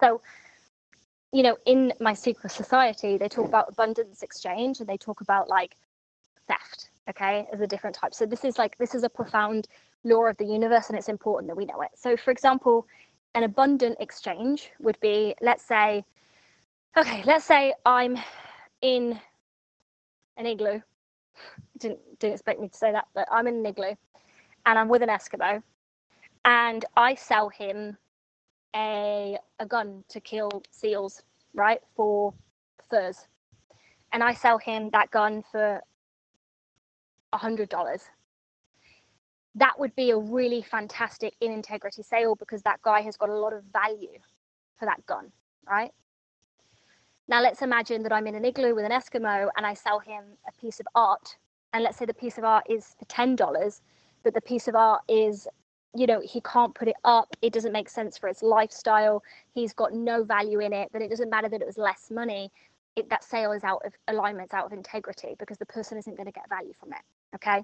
So, you know, in my secret society, they talk about abundance exchange and they talk about like theft, okay, as a different type. So this is like this is a profound law of the universe and it's important that we know it. So for example, an abundant exchange would be let's say okay, let's say I'm in an igloo. Didn't didn't expect me to say that, but I'm in an igloo and I'm with an Eskimo and I sell him a a gun to kill seals, right? For furs. And I sell him that gun for a hundred dollars. That would be a really fantastic in integrity sale because that guy has got a lot of value for that gun, right? Now let's imagine that I'm in an igloo with an Eskimo and I sell him a piece of art. And let's say the piece of art is for ten dollars, but the piece of art is you know he can't put it up. It doesn't make sense for his lifestyle. He's got no value in it. Then it doesn't matter that it was less money. It, that sale is out of alignment out of integrity because the person isn't going to get value from it okay